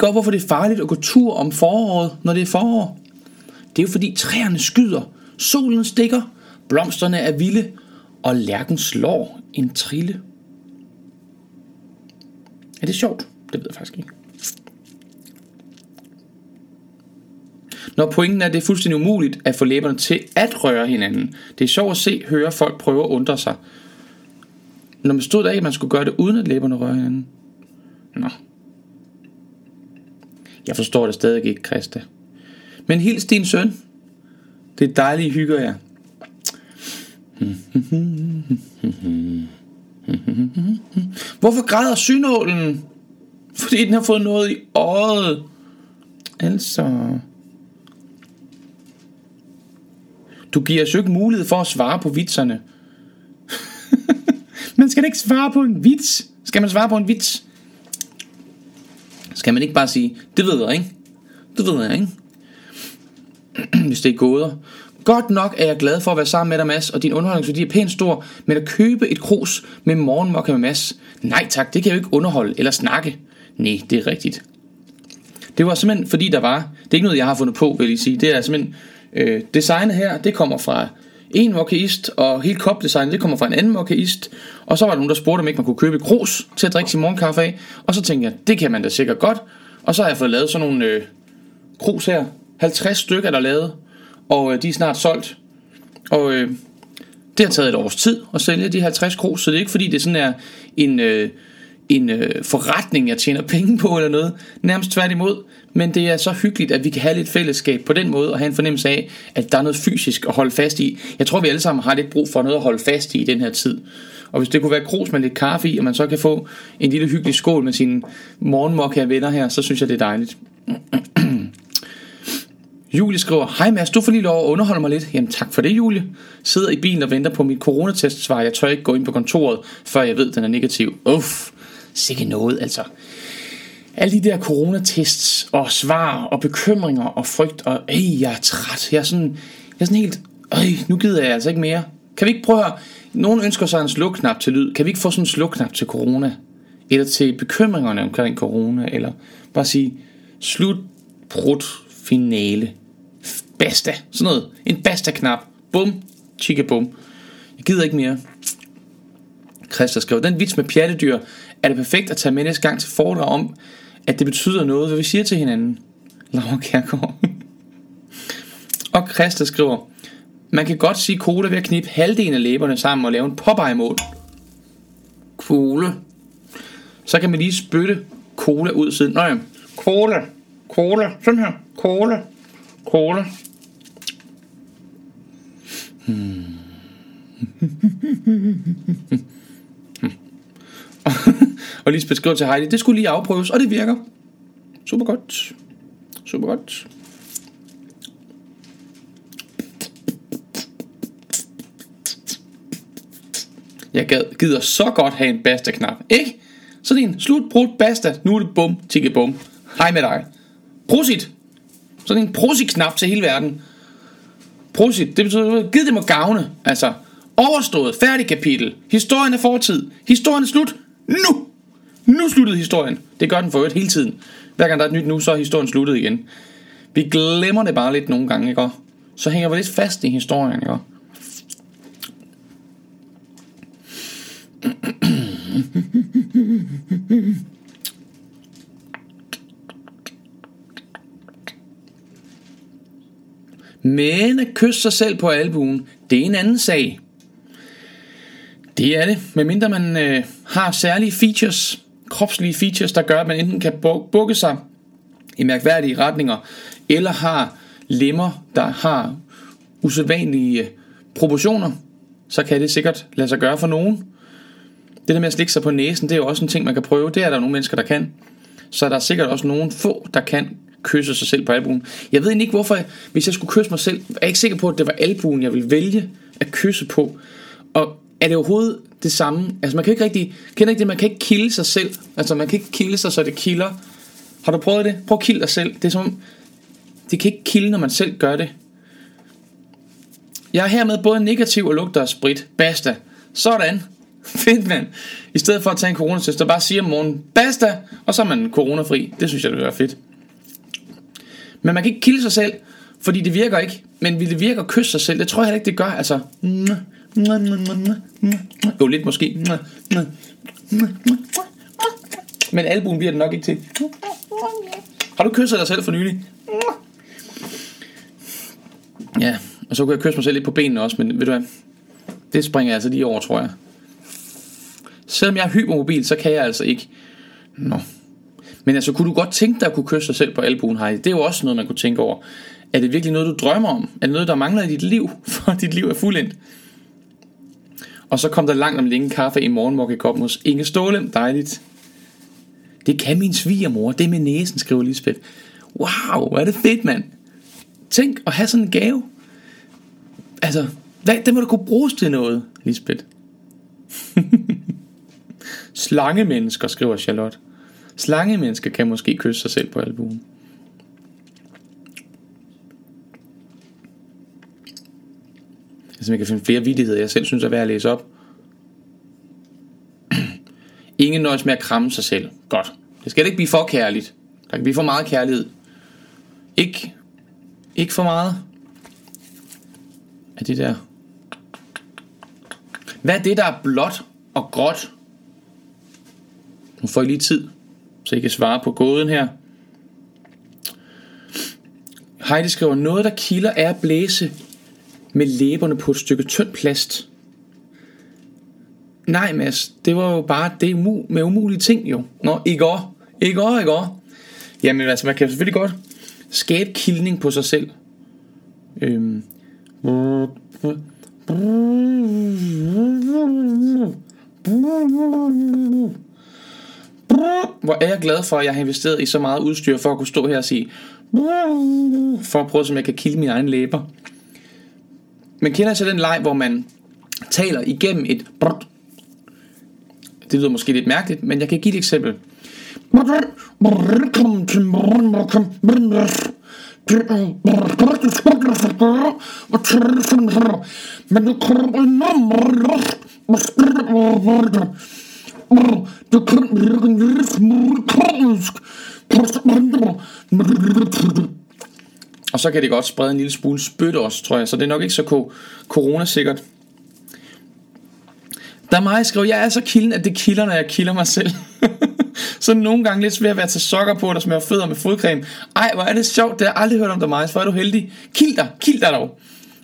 [SPEAKER 1] Ved I godt, hvorfor det er farligt at gå tur om foråret, når det er forår? Det er jo fordi træerne skyder, solen stikker, blomsterne er vilde, og lærken slår en trille. Er det sjovt? Det ved jeg faktisk ikke. Når pointen er, at det er fuldstændig umuligt at få læberne til at røre hinanden. Det er sjovt at se, høre folk prøve at undre sig. Når man stod der ikke, at man skulle gøre det uden at læberne rører hinanden. Nå. Jeg forstår det stadig ikke, Krista. Men hils din søn. Det er dejlige hygger jeg. Hvorfor græder synålen? Fordi den har fået noget i øjet. Altså... Du giver os jo ikke mulighed for at svare på vitserne. man skal da ikke svare på en vits. Skal man svare på en vits? Skal man ikke bare sige, det ved jeg ikke. Det ved jeg ikke. Hvis det er gåder. Godt nok er jeg glad for at være sammen med dig, Mads, og din underholdningsværdi er pænt stor, men at købe et krus med morgenmokke med Mads, nej tak, det kan jeg jo ikke underholde eller snakke. Nej, det er rigtigt. Det var simpelthen fordi der var, det er ikke noget jeg har fundet på, vil jeg sige, det er simpelthen, øh, designet her, det kommer fra en mokkaist, og hele kopdesignet, det kommer fra en anden mokkaist, og så var der nogen, der spurgte, om ikke man kunne købe krus til at drikke sin morgenkaffe af, og så tænkte jeg, det kan man da sikkert godt, og så har jeg fået lavet sådan nogle øh, krus her, 50 stykker der lavet, og øh, de er snart solgt. Og øh, det har taget et års tid at sælge de 50 krus, så det er ikke fordi det sådan er en, øh, en øh, forretning, jeg tjener penge på eller noget. Nærmest tværtimod. Men det er så hyggeligt, at vi kan have lidt fællesskab på den måde, og have en fornemmelse af, at der er noget fysisk at holde fast i. Jeg tror, vi alle sammen har lidt brug for noget at holde fast i i den her tid. Og hvis det kunne være krus med lidt kaffe i, og man så kan få en lille hyggelig skål med sine morgenmokka venner her, så synes jeg, det er dejligt. Julie skriver, hej Mads, du får lige lov at underholde mig lidt. Jamen tak for det, Julie. Sidder i bilen og venter på mit coronatestsvar. Jeg tør ikke gå ind på kontoret, før jeg ved, den er negativ. Uff, sikke noget altså. Alle de der coronatests og svar og bekymringer og frygt og ej, jeg er træt. Jeg er sådan, jeg er sådan helt, ej, nu gider jeg altså ikke mere. Kan vi ikke prøve at høre, nogen ønsker sig en slukknap til lyd. Kan vi ikke få sådan en slukknap til corona? Eller til bekymringerne omkring corona? Eller bare sige, slut, brud, finale. Basta. Sådan noget. En basta-knap. Bum. Chikke bum. Jeg gider ikke mere. Christa skrev, den vits med pjattedyr er det perfekt at tage med næste gang til foredrag om, at det betyder noget, hvad vi siger til hinanden. Laura Kærgaard. og Christa skriver, man kan godt sige cola ved at knippe halvdelen af læberne sammen og lave en Popeye-mål. Cola. Så kan man lige spytte cola ud siden. Nå ja, cola, cola, sådan her, cola, cola. Hmm. og lige skriver til Heidi, det skulle lige afprøves, og det virker. Super godt. Super godt. Jeg gad, gider så godt have en basta-knap, ikke? Så en slut, brud, basta, nu er det bum, tikke bum. Hej med dig. Prosit. Sådan en prosit-knap til hele verden. Prosit, det betyder, giv det må gavne. Altså, overstået, færdig kapitel. Historien er fortid. Historien er slut. Nu! Nu sluttede historien. Det gør den for øvrigt hele tiden. Hver gang der er et nyt nu, så er historien sluttet igen. Vi glemmer det bare lidt nogle gange, ikke? Så hænger vi lidt fast i historien, ikke? Men at kysse sig selv på albuen, det er en anden sag. Det er det, medmindre man øh, har særlige features, kropslige features, der gør, at man enten kan bukke sig i mærkværdige retninger, eller har lemmer, der har usædvanlige proportioner, så kan det sikkert lade sig gøre for nogen. Det der med at slikke sig på næsen, det er jo også en ting, man kan prøve. Det er der nogle mennesker, der kan. Så der er sikkert også nogen få, der kan kysse sig selv på albuen. Jeg ved ikke, hvorfor, jeg, hvis jeg skulle kysse mig selv, er jeg ikke sikker på, at det var albuen, jeg ville vælge at kysse på. Og er det overhovedet det samme? Altså man kan ikke rigtig, kender ikke det, man kan ikke kilde sig selv. Altså man kan ikke kilde sig, så det kilder. Har du prøvet det? Prøv at kilde dig selv. Det er som, det kan ikke kilde, når man selv gør det. Jeg er hermed både negativ og lugter af sprit. Basta. Sådan. Fedt, mand. I stedet for at tage en coronatest, der bare siger om morgenen, basta, og så er man coronafri. Det synes jeg, det vil være fedt. Men man kan ikke kilde sig selv, fordi det virker ikke. Men vil det virke at kysse sig selv? Det tror jeg ikke, det gør. Altså, mm jo lidt måske. Men albuen bliver det nok ikke til. Har du kysset dig selv for nylig? Ja, og så kunne jeg kysse mig selv lidt på benene også, men ved du hvad? Det springer jeg altså lige over, tror jeg. Selvom jeg er hypermobil, så kan jeg altså ikke. Nå. Men altså, kunne du godt tænke dig at kunne kysse dig selv på albuen, Heidi? Det er jo også noget, man kunne tænke over. Er det virkelig noget, du drømmer om? Er det noget, der mangler i dit liv, for dit liv er fuldendt? Og så kom der langt om længe kaffe i morgenmokkekoppen hos Inge Ståle. Dejligt. Det kan min svigermor. Det er med næsen, skriver Lisbeth. Wow, hvor er det fedt, mand. Tænk at have sådan en gave. Altså, hvad, det må du kunne bruges til noget, Lisbeth. Slangemennesker, skriver Charlotte. Slangemennesker kan måske kysse sig selv på albuen. Altså, man kan finde flere vidigheder, jeg selv synes er værd at læse op. Ingen nøjes med at kramme sig selv. Godt. Det skal ikke blive for kærligt. Der kan blive for meget kærlighed. Ikke, ikke for meget af det der. Hvad er det, der er blåt og gråt? Nu får I lige tid, så I kan svare på gåden her. Heidi skriver, noget der kilder er at blæse med læberne på et stykke tynd plast. Nej, Mads, det var jo bare det umu- med umulige ting jo. Nå, i går. I går, i går. Jamen altså, man kan selvfølgelig godt skabe kildning på sig selv. Øhm. Hvor er jeg glad for, at jeg har investeret i så meget udstyr for at kunne stå her og sige for at prøve, som jeg kan kilde mine egne læber. Men kender så den leg, hvor man taler igennem et brrrt. Det lyder måske lidt mærkeligt, men jeg kan give et eksempel. Og så kan det godt sprede en lille smule spyt også, tror jeg. Så det er nok ikke så coronasikkert. Der er mig, skriver, jeg er så kilden, at det kilder, når jeg kilder mig selv. så nogle gange lidt svært at være til sokker på, der smager fødder med fodcreme. Ej, hvor er det sjovt, det har jeg aldrig hørt om dig, Majs. Hvor er du heldig. Kild dig, kild dig dog.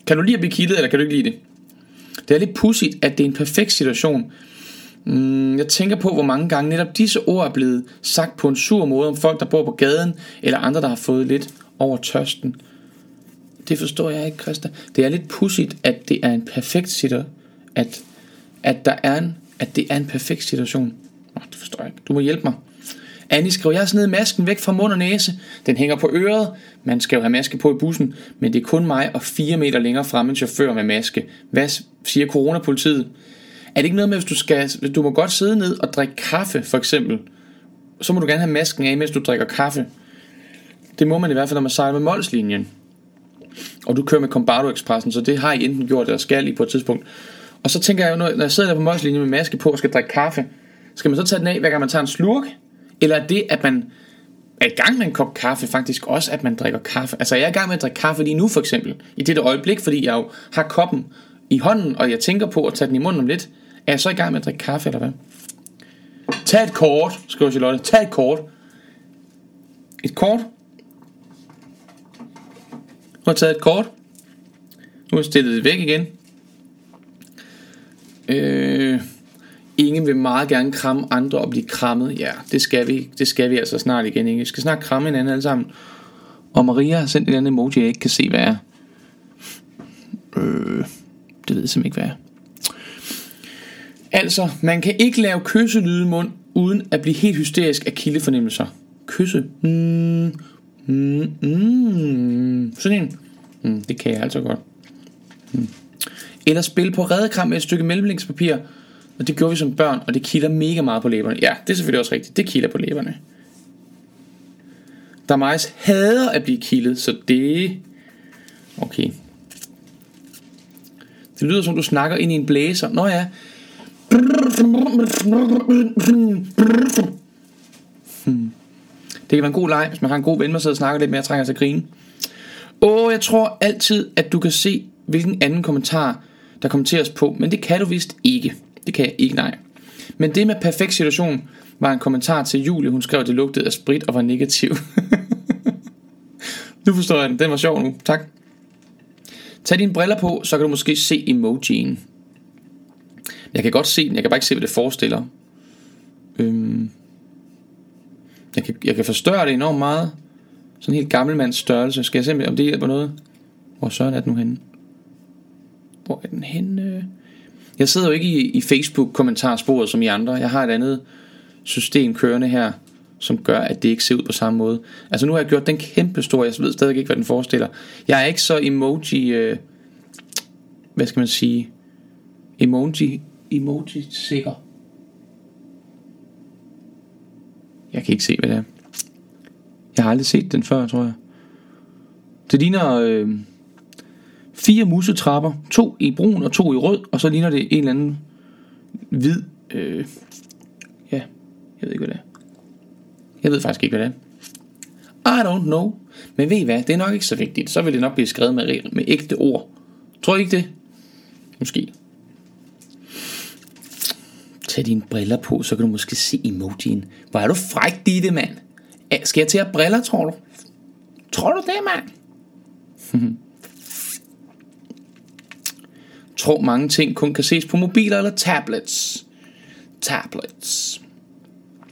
[SPEAKER 1] Kan du lide at blive kildet, eller kan du ikke lide det? Det er lidt pudsigt, at det er en perfekt situation. Mm, jeg tænker på, hvor mange gange netop disse ord er blevet sagt på en sur måde om folk, der bor på gaden, eller andre, der har fået lidt over tørsten. Det forstår jeg ikke, Christa. Det er lidt pudsigt, at det er en perfekt situation, at, at, der er en, at det er en perfekt situation. Nå, det forstår jeg ikke. Du må hjælpe mig. Annie skriver, jeg har snedet masken væk fra mund og næse. Den hænger på øret. Man skal jo have maske på i bussen, men det er kun mig og fire meter længere fremme en chauffør med maske. Hvad siger coronapolitiet? Er det ikke noget med, hvis du skal, hvis du må godt sidde ned og drikke kaffe, for eksempel, så må du gerne have masken af, mens du drikker kaffe. Det må man i hvert fald, når man sejler med Molslinjen. Og du kører med Combardo Expressen, så det har I enten gjort, eller skal I på et tidspunkt. Og så tænker jeg jo, når jeg sidder der på Molslinjen med maske på og skal drikke kaffe, skal man så tage den af, hver gang man tager en slurk? Eller er det, at man er i gang med en kop kaffe, faktisk også, at man drikker kaffe? Altså, jeg er i gang med at drikke kaffe lige nu, for eksempel. I dette øjeblik, fordi jeg jo har koppen i hånden, og jeg tænker på at tage den i munden om lidt. Er jeg så i gang med at drikke kaffe, eller hvad? Tag et kort, skriver Charlotte. Tag et kort. Et kort? Nu har jeg taget et kort. Nu har jeg stillet det væk igen. Øh, ingen vil meget gerne kramme andre og blive krammet. Ja, det skal vi, det skal vi altså snart igen. Ikke? Vi skal snart kramme hinanden alle sammen. Og Maria har sendt en anden emoji, jeg ikke kan se, hvad er. Øh, det ved jeg simpelthen ikke, hvad er. Altså, man kan ikke lave kysselyde i mund, uden at blive helt hysterisk af kildefornemmelser. Kysse. Mm, mm, mm. Sådan en. Mm, det kan jeg altså godt. Mm. Eller spille på redekram med et stykke mellemlængspapir. Og det gjorde vi som børn, og det kilder mega meget på læberne. Ja, det er selvfølgelig også rigtigt. Det kilder på læberne. Der Majs hader at blive kildet, så det... Okay. Det lyder som du snakker ind i en blæser. Nå ja. Hmm. Det kan være en god leg, hvis man har en god ven, man sidder og snakker lidt mere og trænger sig at grine. Åh, jeg tror altid, at du kan se, hvilken anden kommentar, der kommenteres på, men det kan du vist ikke. Det kan jeg ikke, nej. Men det med perfekt situation, var en kommentar til Julie. Hun skrev, at det lugtede af sprit og var negativ. nu forstår jeg den. Den var sjov nu. Tak. Tag dine briller på, så kan du måske se emojien. Jeg kan godt se den, jeg kan bare ikke se, hvad det forestiller. Øhm. Jeg, kan, jeg kan forstørre det enormt meget. Sådan en helt gammelmands størrelse. Skal jeg se, om det hjælper noget? Hvor søren er den nu henne? Hvor er den henne? Jeg sidder jo ikke i, i Facebook-kommentarsporet som I andre. Jeg har et andet system kørende her, som gør, at det ikke ser ud på samme måde. Altså nu har jeg gjort den kæmpe stor, jeg ved stadig ikke, hvad den forestiller. Jeg er ikke så emoji, øh, hvad skal man sige, emoji, emoji sikker. Jeg kan ikke se, hvad det er. Jeg har aldrig set den før, tror jeg. Det ligner øh, fire musetrapper. To i brun og to i rød. Og så ligner det en eller anden hvid... Øh, ja, jeg ved ikke, hvad det er. Jeg ved faktisk ikke, hvad det er. I don't know. Men ved I hvad, det er nok ikke så vigtigt. Så vil det nok blive skrevet med, med ægte ord. Tror I ikke det? Måske. Tag dine briller på, så kan du måske se emojien. Hvor er du fræk, det mand. Skal jeg til at briller, tror du? Tror du det, mand? tror mange ting kun kan ses på mobiler eller tablets. Tablets.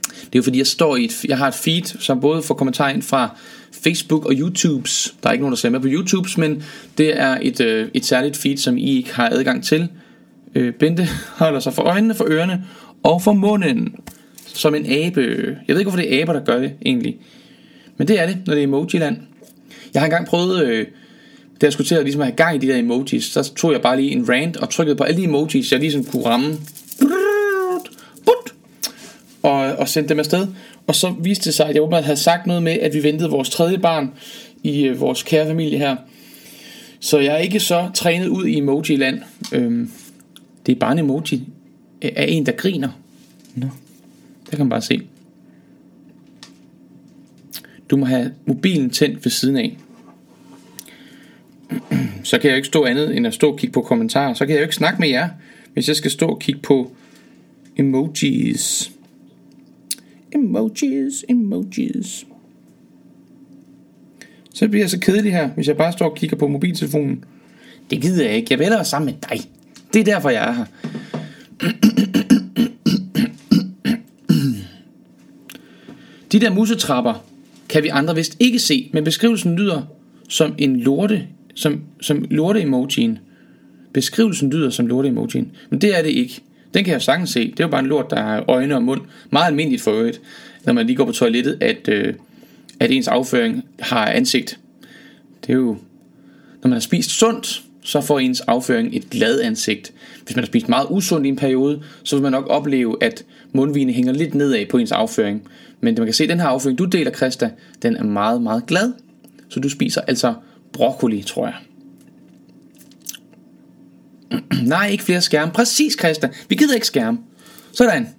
[SPEAKER 1] Det er jo fordi, jeg står i et, jeg har et feed, som både får kommentarer ind fra Facebook og YouTubes. Der er ikke nogen, der ser med på YouTubes, men det er et, øh, et særligt feed, som I ikke har adgang til. Øh, Bente holder sig for øjnene, for ørerne og for munden. Som en abe. Jeg ved ikke, hvorfor det er aber, der gør det egentlig. Men det er det, når det er emoji-land. Jeg har engang prøvet, øh, da jeg skulle til at, ligesom have gang i de der emojis, så tog jeg bare lige en rant og trykkede på alle de emojis, jeg ligesom kunne ramme. Og, og sendte dem afsted. Og så viste det sig, at jeg åbenbart havde sagt noget med, at vi ventede vores tredje barn i øh, vores kære familie her. Så jeg er ikke så trænet ud i emoji-land. Øhm, det er bare en emoji af en, der griner. Nå. Der kan man bare se. Du må have mobilen tændt ved siden af. Så kan jeg jo ikke stå andet end at stå og kigge på kommentarer. Så kan jeg jo ikke snakke med jer, hvis jeg skal stå og kigge på emojis. Emojis, emojis. Så bliver jeg så kedelig her, hvis jeg bare står og kigger på mobiltelefonen. Det gider jeg ikke. Jeg vil være sammen med dig. Det er derfor, jeg er her. De der musetrapper kan vi andre vist ikke se, men beskrivelsen lyder som en lorte, som, som lorte emojien. Beskrivelsen lyder som lorte emojien, men det er det ikke. Den kan jeg sagtens se. Det er jo bare en lort, der har øjne og mund. Meget almindeligt for øvrigt, når man lige går på toilettet, at, øh, at ens afføring har ansigt. Det er jo, når man har spist sundt, så får ens afføring et glad ansigt. Hvis man har spist meget usundt i en periode, så vil man nok opleve, at mundvigene hænger lidt nedad på ens afføring. Men man kan se, at den her afføring, du deler, Krista, den er meget, meget glad. Så du spiser altså broccoli, tror jeg. Nej, ikke flere skærme. Præcis, Krista. Vi gider ikke skærme. Sådan.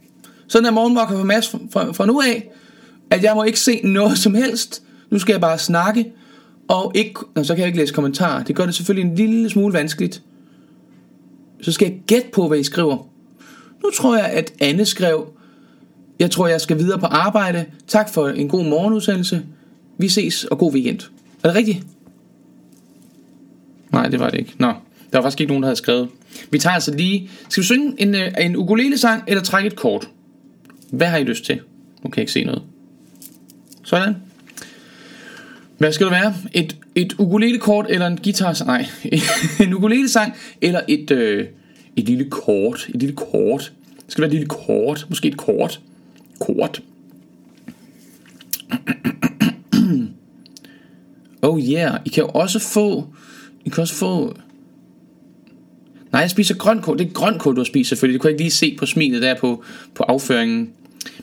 [SPEAKER 1] Sådan er morgenmokker for Mads fra, fra nu af, at jeg må ikke se noget som helst. Nu skal jeg bare snakke, og ikke, Nå, så kan jeg ikke læse kommentarer. Det gør det selvfølgelig en lille smule vanskeligt. Så skal jeg gætte på, hvad I skriver. Nu tror jeg, at Anne skrev, jeg tror, jeg skal videre på arbejde. Tak for en god morgenudsendelse. Vi ses, og god weekend. Er det rigtigt? Nej, det var det ikke. Nå, der var faktisk ikke nogen, der havde skrevet. Vi tager altså lige... Skal vi synge en, øh, en ukulele-sang, eller trække et kort? Hvad har I lyst til? Nu kan jeg ikke se noget. Sådan. Hvad skal det være? Et, et ukulele-kort eller en guitar? Nej, en ukulele-sang eller et, øh, et lille kort. Et lille kort. Det skal være et lille kort. Måske et kort. Kort. oh yeah. I kan jo også få... I kan også få... Nej, jeg spiser grønkål. Det er grønkål, du har spist selvfølgelig. Det kunne jeg ikke lige se på smilet der på, på afføringen.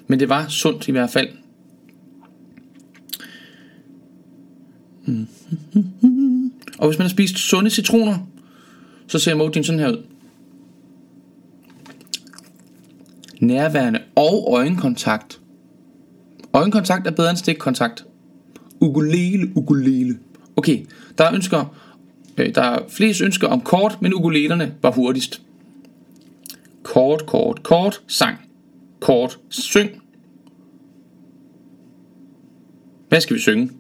[SPEAKER 1] Men det var sundt i hvert fald. Og hvis man har spist sunde citroner, så ser emojien sådan her ud. Nærværende og øjenkontakt. Øjenkontakt er bedre end stikkontakt. Ukulele, ukulele. Okay, der er ønsker, øh, der er flest ønsker om kort, men ukulelerne var hurtigst. Kort, kort, kort, sang. Kort, syng. Hvad skal vi synge?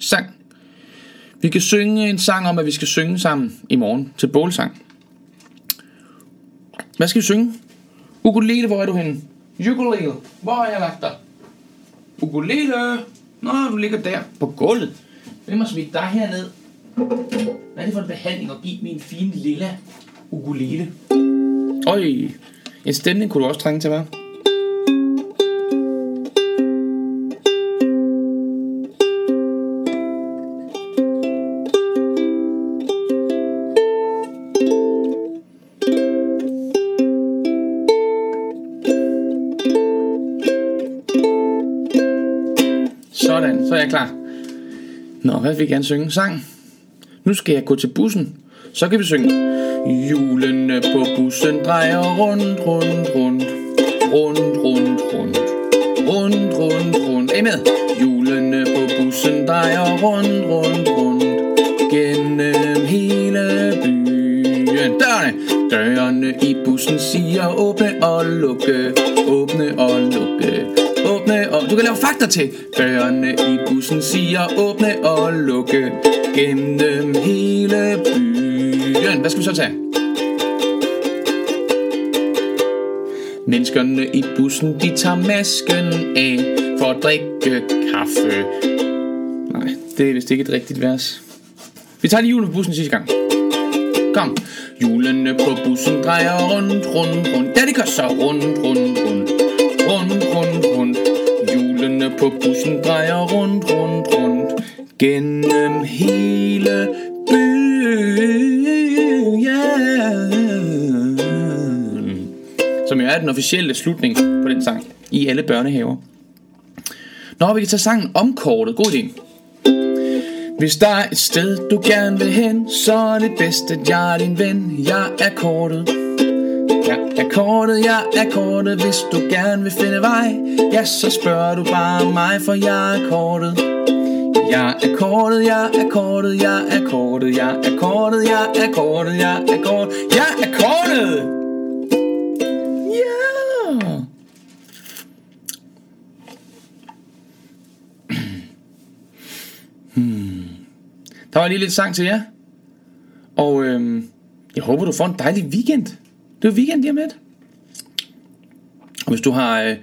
[SPEAKER 1] Sang. Vi kan synge en sang om, at vi skal synge sammen i morgen til bålsang. Hvad skal vi synge? Ukulele, hvor er du henne? Ukulele, hvor har jeg lagt dig? Ukulele! Nå, du ligger der på gulvet. Hvem har smidt dig herned? Hvad er det for en behandling at give min fine lilla ukulele? Øj, en stemning kunne du også trænge til, hva'? Hvad vil vi gerne synge? Sang. Nu skal jeg gå til bussen. Så kan vi synge. Hjulene på bussen drejer rundt, rundt, rundt. Rundt, rundt, rundt. Rundt, rundt, rundt. Er I med? Hjulene på bussen drejer rundt, rundt, rundt. Gennem hele byen. Dørene! Dørene i bussen siger åbne og lukke. Åbne og lukke. Åbne og... Du kan lave fakta til. Dørene i bussen siger åbne og lukke. Gennem hele byen. Hvad skal vi så tage? Menneskerne i bussen, de tager masken af for at drikke kaffe. Nej, det er vist ikke et rigtigt vers. Vi tager lige julen på bussen sidste gang. Kom. Julene på bussen drejer rundt, rundt, rundt. Ja, det gør så rundt, rundt, rundt på bussen drejer rundt, rundt, rundt. Gennem hele byen. Yeah. Som jo er den officielle slutning på den sang i alle børnehaver. Nå, vi kan tage sangen omkortet. God idé. Hvis der er et sted, du gerne vil hen, så er det bedst, at jeg er din ven. Jeg er kortet. Jeg er kortet, jeg er kortet. Hvis du gerne vil finde vej, ja, så spørger du bare mig, for jeg er kortet. Jeg er kortet, jeg er kortet, jeg er kortet, jeg er kortet, jeg er kortet, jeg er kortet, jeg er kortet! Ja! Der var lige lidt sang til jer. Og øhm, jeg håber, du får en dejlig weekend. Det er weekend lige om lidt. Og hvis du har øh,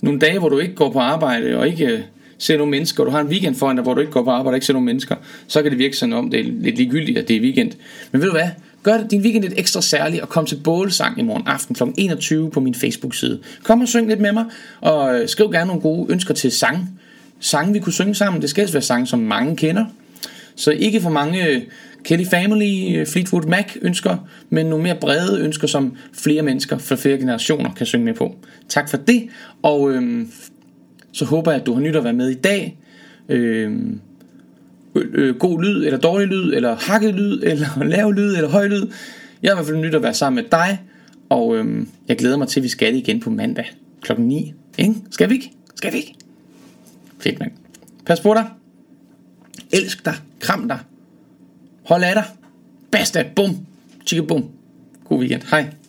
[SPEAKER 1] nogle dage, hvor du ikke går på arbejde og ikke øh, ser nogle mennesker, og du har en weekend foran dig, hvor du ikke går på arbejde og ikke ser nogle mennesker, så kan det virke sådan om, det er lidt ligegyldigt, at det er weekend. Men ved du hvad? Gør din weekend lidt ekstra særlig og kom til bålsang i morgen aften kl. 21 på min Facebook-side. Kom og syng lidt med mig, og øh, skriv gerne nogle gode ønsker til sang. Sange, vi kunne synge sammen. Det skal helst være sange, som mange kender. Så ikke for mange øh, Kelly Family, øh, Fleetwood Mac ønsker, men nogle mere brede ønsker, som flere mennesker fra flere generationer kan synge med på. Tak for det, og øhm, så håber jeg, at du har nyt at være med i dag. Øhm, øh, god lyd, eller dårlig lyd, eller hakket lyd, eller lav lyd, eller høj lyd. Jeg har i hvert fald nyt at være sammen med dig, og øhm, jeg glæder mig til, at vi skal det igen på mandag klokken 9. Ikke? Skal vi ikke? Skal vi ikke? Fedt, mand. Pas på dig. Elsk dig. Kram dig. Hold af dig. Basta. Bum. Chikke bum. God weekend. Hej.